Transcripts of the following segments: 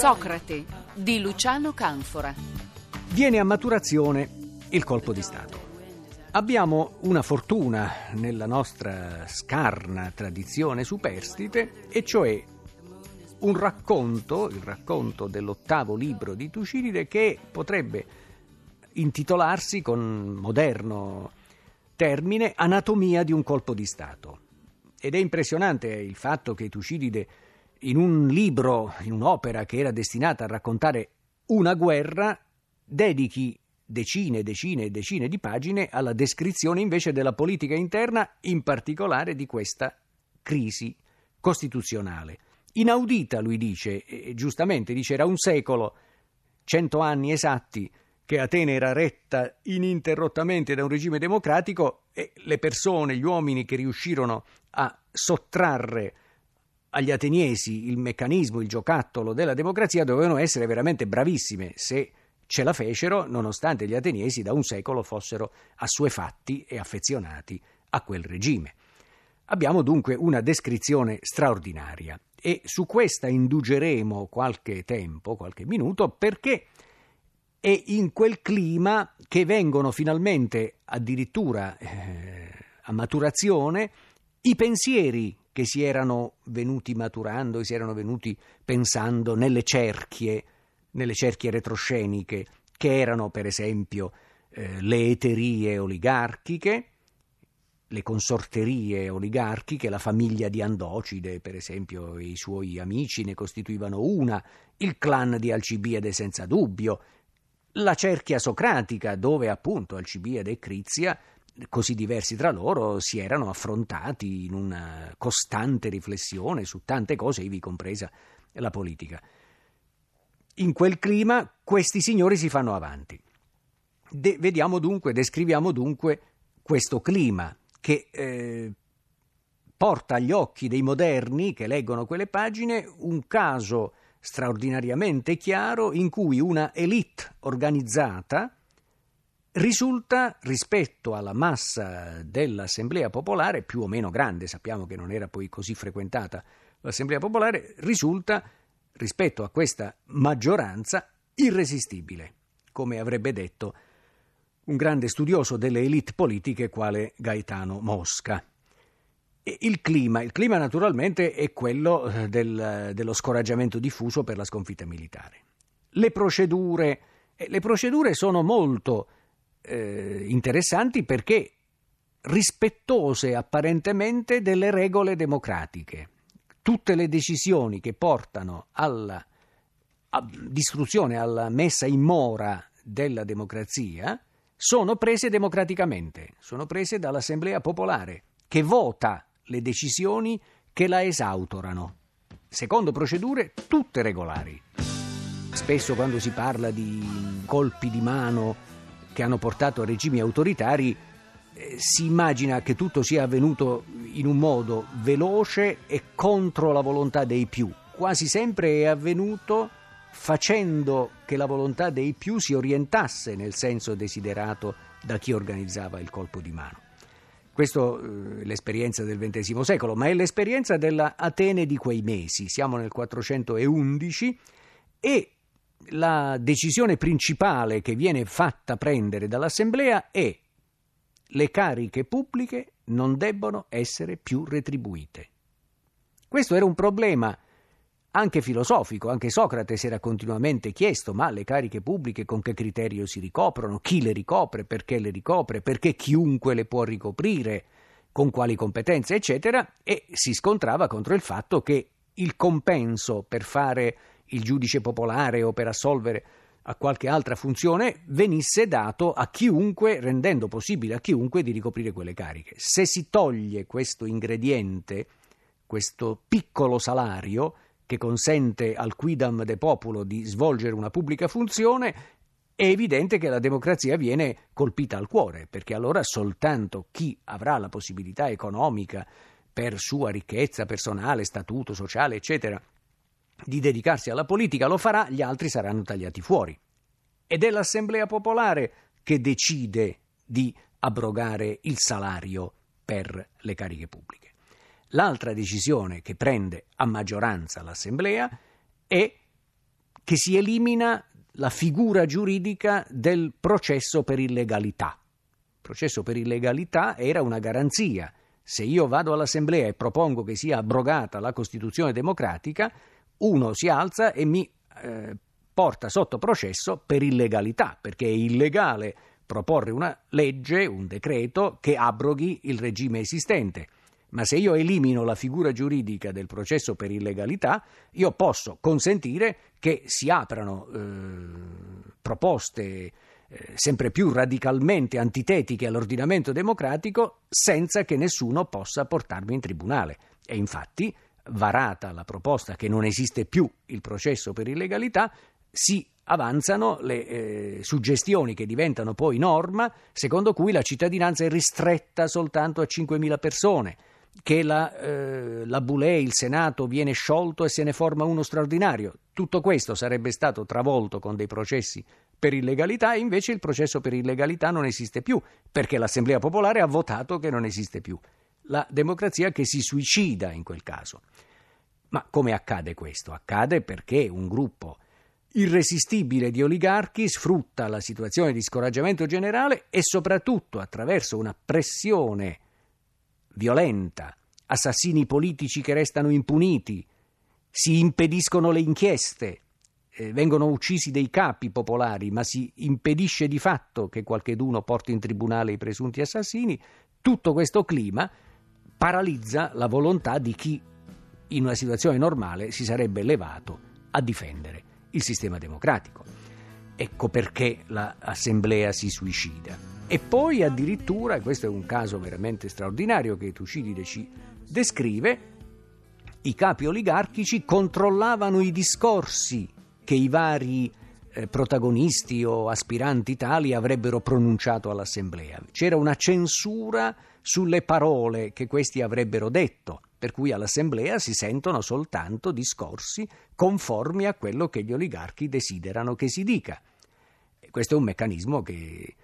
Socrate di Luciano Canfora. Viene a maturazione il colpo di Stato. Abbiamo una fortuna nella nostra scarna tradizione superstite, e cioè un racconto, il racconto dell'ottavo libro di Tucidide, che potrebbe intitolarsi con moderno termine Anatomia di un colpo di Stato. Ed è impressionante il fatto che Tucidide in un libro, in un'opera che era destinata a raccontare una guerra, dedichi decine e decine e decine di pagine alla descrizione invece della politica interna, in particolare di questa crisi costituzionale. Inaudita, lui dice, giustamente dice, era un secolo, cento anni esatti, che Atene era retta ininterrottamente da un regime democratico e le persone, gli uomini che riuscirono a sottrarre agli ateniesi il meccanismo, il giocattolo della democrazia dovevano essere veramente bravissime se ce la fecero, nonostante gli ateniesi da un secolo fossero assuefatti e affezionati a quel regime. Abbiamo dunque una descrizione straordinaria e su questa indugeremo qualche tempo, qualche minuto, perché è in quel clima che vengono finalmente addirittura eh, a maturazione i pensieri che si erano venuti maturando, si erano venuti pensando nelle cerchie, nelle cerchie retrosceniche, che erano per esempio eh, le eterie oligarchiche, le consorterie oligarchiche, la famiglia di Andocide, per esempio, e i suoi amici ne costituivano una, il clan di Alcibiade senza dubbio, la cerchia socratica, dove appunto Alcibiade e Crizia così diversi tra loro si erano affrontati in una costante riflessione su tante cose, ivi compresa la politica. In quel clima questi signori si fanno avanti. De- vediamo dunque, descriviamo dunque questo clima che eh, porta agli occhi dei moderni che leggono quelle pagine un caso straordinariamente chiaro in cui una elite organizzata risulta rispetto alla massa dell'Assemblea Popolare, più o meno grande, sappiamo che non era poi così frequentata l'Assemblea Popolare, risulta rispetto a questa maggioranza irresistibile, come avrebbe detto un grande studioso delle elite politiche quale Gaetano Mosca. E il clima, il clima naturalmente è quello eh, del, dello scoraggiamento diffuso per la sconfitta militare. Le procedure, eh, le procedure sono molto eh, interessanti perché rispettose apparentemente delle regole democratiche. Tutte le decisioni che portano alla distruzione, alla messa in mora della democrazia, sono prese democraticamente, sono prese dall'Assemblea Popolare, che vota le decisioni che la esautorano, secondo procedure tutte regolari. Spesso quando si parla di colpi di mano che hanno portato a regimi autoritari, eh, si immagina che tutto sia avvenuto in un modo veloce e contro la volontà dei più. Quasi sempre è avvenuto facendo che la volontà dei più si orientasse nel senso desiderato da chi organizzava il colpo di mano. Questa eh, è l'esperienza del XX secolo, ma è l'esperienza della Atene di quei mesi. Siamo nel 411 e la decisione principale che viene fatta prendere dall'Assemblea è le cariche pubbliche non debbono essere più retribuite. Questo era un problema anche filosofico, anche Socrate si era continuamente chiesto ma le cariche pubbliche con che criterio si ricoprono, chi le ricopre, perché le ricopre, perché chiunque le può ricoprire, con quali competenze, eccetera, e si scontrava contro il fatto che il compenso per fare il giudice popolare o per assolvere a qualche altra funzione venisse dato a chiunque, rendendo possibile a chiunque di ricoprire quelle cariche. Se si toglie questo ingrediente, questo piccolo salario, che consente al quidam de populo di svolgere una pubblica funzione, è evidente che la democrazia viene colpita al cuore, perché allora soltanto chi avrà la possibilità economica per sua ricchezza personale, statuto sociale, eccetera, di dedicarsi alla politica lo farà, gli altri saranno tagliati fuori. Ed è l'Assemblea popolare che decide di abrogare il salario per le cariche pubbliche. L'altra decisione che prende a maggioranza l'Assemblea è che si elimina la figura giuridica del processo per illegalità. Il processo per illegalità era una garanzia. Se io vado all'Assemblea e propongo che sia abrogata la Costituzione democratica, uno si alza e mi eh, porta sotto processo per illegalità, perché è illegale proporre una legge, un decreto che abroghi il regime esistente. Ma se io elimino la figura giuridica del processo per illegalità, io posso consentire che si aprano eh, proposte eh, sempre più radicalmente antitetiche all'ordinamento democratico senza che nessuno possa portarmi in tribunale. E infatti, varata la proposta che non esiste più il processo per illegalità, si avanzano le eh, suggestioni che diventano poi norma, secondo cui la cittadinanza è ristretta soltanto a 5.000 persone, che la, eh, la Boulé, il Senato, viene sciolto e se ne forma uno straordinario. Tutto questo sarebbe stato travolto con dei processi per illegalità e invece il processo per illegalità non esiste più, perché l'Assemblea Popolare ha votato che non esiste più. La democrazia che si suicida in quel caso. Ma come accade questo? Accade perché un gruppo irresistibile di oligarchi sfrutta la situazione di scoraggiamento generale e soprattutto attraverso una pressione violenta, assassini politici che restano impuniti, si impediscono le inchieste, eh, vengono uccisi dei capi popolari, ma si impedisce di fatto che qualcheduno porti in tribunale i presunti assassini, tutto questo clima paralizza la volontà di chi in una situazione normale si sarebbe levato a difendere il sistema democratico. Ecco perché l'assemblea si suicida. E poi addirittura, e questo è un caso veramente straordinario che Tucidide ci descrive, i capi oligarchici controllavano i discorsi che i vari eh, protagonisti o aspiranti tali avrebbero pronunciato all'assemblea. C'era una censura sulle parole che questi avrebbero detto per cui all'Assemblea si sentono soltanto discorsi conformi a quello che gli oligarchi desiderano che si dica. E questo è un meccanismo che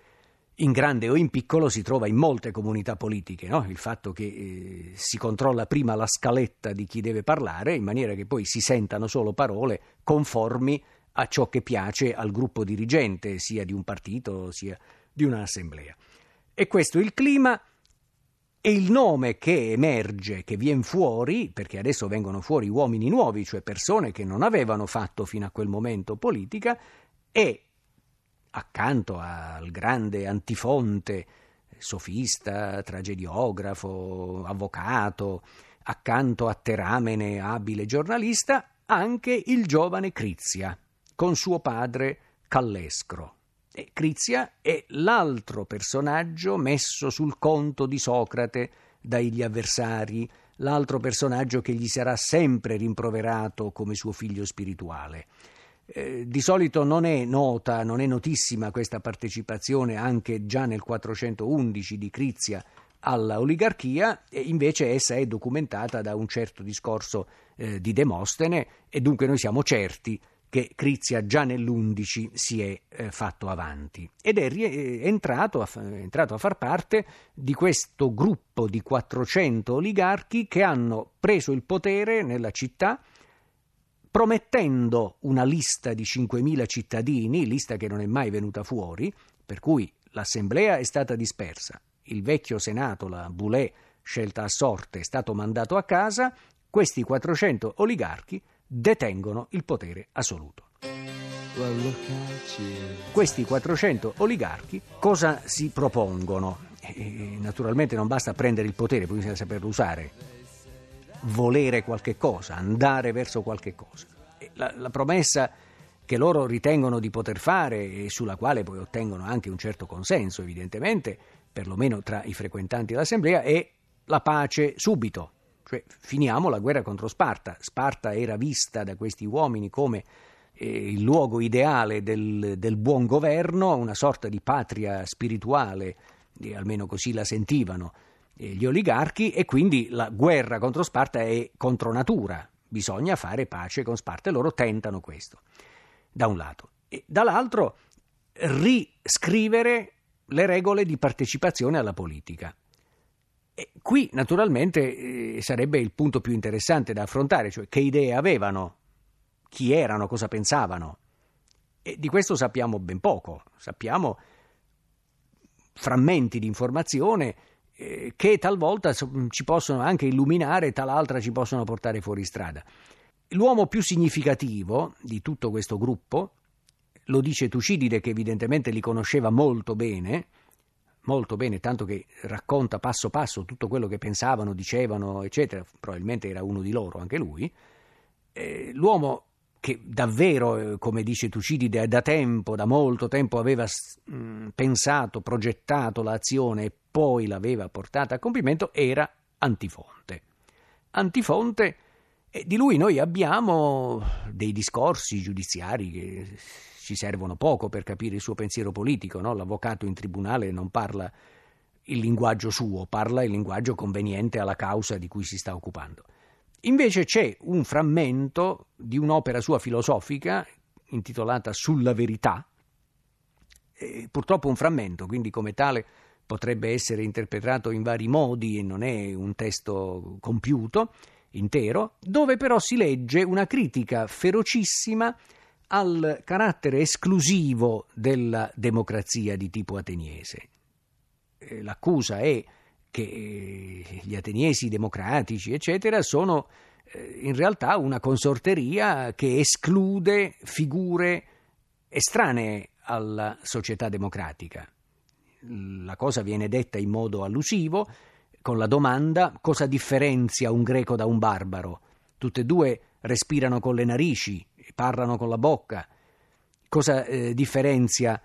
in grande o in piccolo si trova in molte comunità politiche, no? il fatto che eh, si controlla prima la scaletta di chi deve parlare in maniera che poi si sentano solo parole conformi a ciò che piace al gruppo dirigente, sia di un partito sia di un'assemblea. E questo è il clima e il nome che emerge, che viene fuori, perché adesso vengono fuori uomini nuovi, cioè persone che non avevano fatto fino a quel momento politica, è accanto al grande antifonte, sofista, tragediografo, avvocato, accanto a Teramene, abile giornalista, anche il giovane Crizia, con suo padre Callescro. E Crizia è l'altro personaggio messo sul conto di Socrate dagli avversari, l'altro personaggio che gli sarà sempre rimproverato come suo figlio spirituale. Eh, di solito non è nota, non è notissima questa partecipazione anche già nel 411 di Crizia alla oligarchia, invece essa è documentata da un certo discorso eh, di Demostene e dunque noi siamo certi che Crizia già nell'11 si è eh, fatto avanti ed è, è, entrato a, è entrato a far parte di questo gruppo di 400 oligarchi che hanno preso il potere nella città promettendo una lista di 5.000 cittadini, lista che non è mai venuta fuori, per cui l'assemblea è stata dispersa, il vecchio senato, la Boulé, scelta a sorte, è stato mandato a casa, questi 400 oligarchi detengono il potere assoluto. Questi 400 oligarchi cosa si propongono? E naturalmente non basta prendere il potere, poi bisogna saperlo usare, volere qualche cosa, andare verso qualche cosa. La, la promessa che loro ritengono di poter fare e sulla quale poi ottengono anche un certo consenso, evidentemente, perlomeno tra i frequentanti dell'Assemblea, è la pace subito, cioè finiamo la guerra contro Sparta. Sparta era vista da questi uomini come eh, il luogo ideale del, del, buon governo, una sorta di patria spirituale, eh, almeno così la sentivano eh, gli oligarchi, e quindi la guerra contro Sparta è contro natura, bisogna fare pace con Sparta e loro tentano questo, da un lato. E dall'altro riscrivere le regole di partecipazione alla politica. E qui naturalmente eh, sarebbe il punto più interessante da affrontare, cioè che idee avevano, chi erano, cosa pensavano. E di questo sappiamo ben poco, sappiamo frammenti di informazione eh, che talvolta ci possono anche illuminare, tal'altra ci possono portare fuori strada. L'uomo più significativo di tutto questo gruppo, lo dice Tucidide che evidentemente li conosceva molto bene, molto bene, tanto che racconta passo passo tutto quello che pensavano, dicevano, eccetera, probabilmente era uno di loro anche lui, eh, l'uomo che davvero, eh, come dice Tucidide, da tempo, da molto tempo aveva mh, pensato, progettato l'azione e poi l'aveva portata a compimento, era Antifonte. Antifonte, eh, di lui noi abbiamo dei discorsi giudiziari che ci servono poco per capire il suo pensiero politico, no? l'avvocato in tribunale non parla il linguaggio suo, parla il linguaggio conveniente alla causa di cui si sta occupando. Invece c'è un frammento di un'opera sua filosofica intitolata Sulla verità, purtroppo un frammento, quindi come tale potrebbe essere interpretato in vari modi e non è un testo compiuto, intero, dove però si legge una critica ferocissima al carattere esclusivo della democrazia di tipo ateniese. Eh, l'accusa è che eh, gli ateniesi democratici, eccetera, sono eh, in realtà una consorteria che esclude figure estranee alla società democratica. La cosa viene detta in modo allusivo, con la domanda cosa differenzia un greco da un barbaro. Tutte e due respirano con le narici, parlano con la bocca. Cosa eh, differenzia,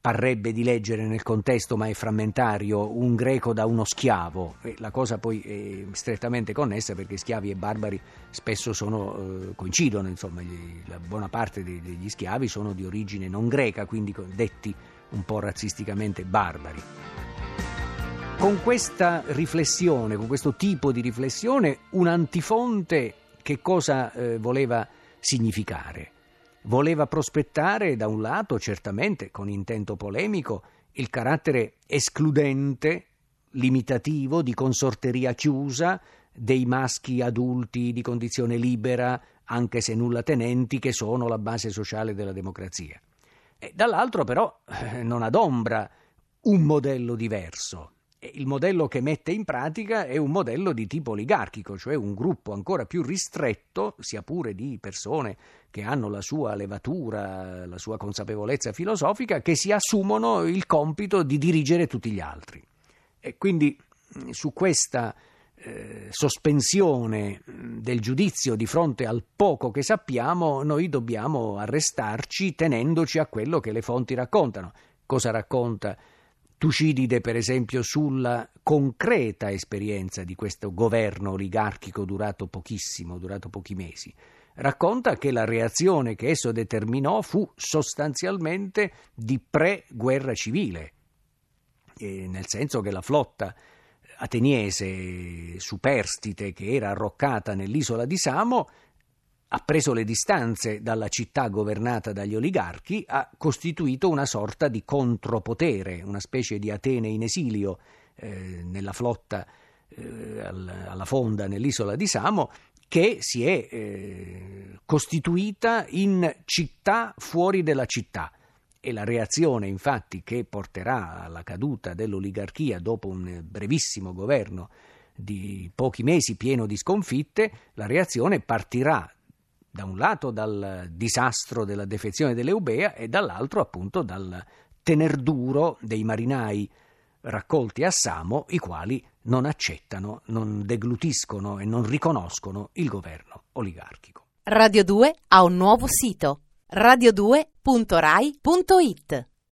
parrebbe di leggere nel contesto, ma è frammentario, un greco da uno schiavo? E la cosa poi è strettamente connessa perché schiavi e barbari spesso sono, eh, coincidono, insomma, gli, la buona parte dei, degli schiavi sono di origine non greca, quindi detti un po' razzisticamente barbari. Con questa riflessione, con questo tipo di riflessione, un antifonte che cosa eh, voleva significare? Voleva prospettare, da un lato, certamente con intento polemico, il carattere escludente, limitativo, di consorteria chiusa dei maschi adulti di condizione libera, anche se nulla tenenti, che sono la base sociale della democrazia. E dall'altro, però, eh, non adombra un modello diverso, il modello che mette in pratica è un modello di tipo oligarchico, cioè un gruppo ancora più ristretto, sia pure di persone che hanno la sua levatura, la sua consapevolezza filosofica, che si assumono il compito di dirigere tutti gli altri. E quindi su questa eh, sospensione del giudizio di fronte al poco che sappiamo, noi dobbiamo arrestarci tenendoci a quello che le fonti raccontano. Cosa racconta Tucidide, per esempio, sulla concreta esperienza di questo governo oligarchico durato pochissimo, durato pochi mesi. Racconta che la reazione che esso determinò fu sostanzialmente di pre-guerra civile, nel senso che la flotta ateniese superstite che era arroccata nell'isola di Samo ha preso le distanze dalla città governata dagli oligarchi, ha costituito una sorta di contropotere, una specie di Atene in esilio eh, nella flotta eh, alla fonda nell'isola di Samo, che si è eh, costituita in città fuori della città. E la reazione, infatti, che porterà alla caduta dell'oligarchia dopo un brevissimo governo di pochi mesi pieno di sconfitte, la reazione partirà da un lato dal disastro della defezione dell'Eubea e dall'altro appunto dal tener duro dei marinai raccolti a Samo, i quali non accettano, non deglutiscono e non riconoscono il governo oligarchico. Radio 2 ha un nuovo sito radio2.rai.it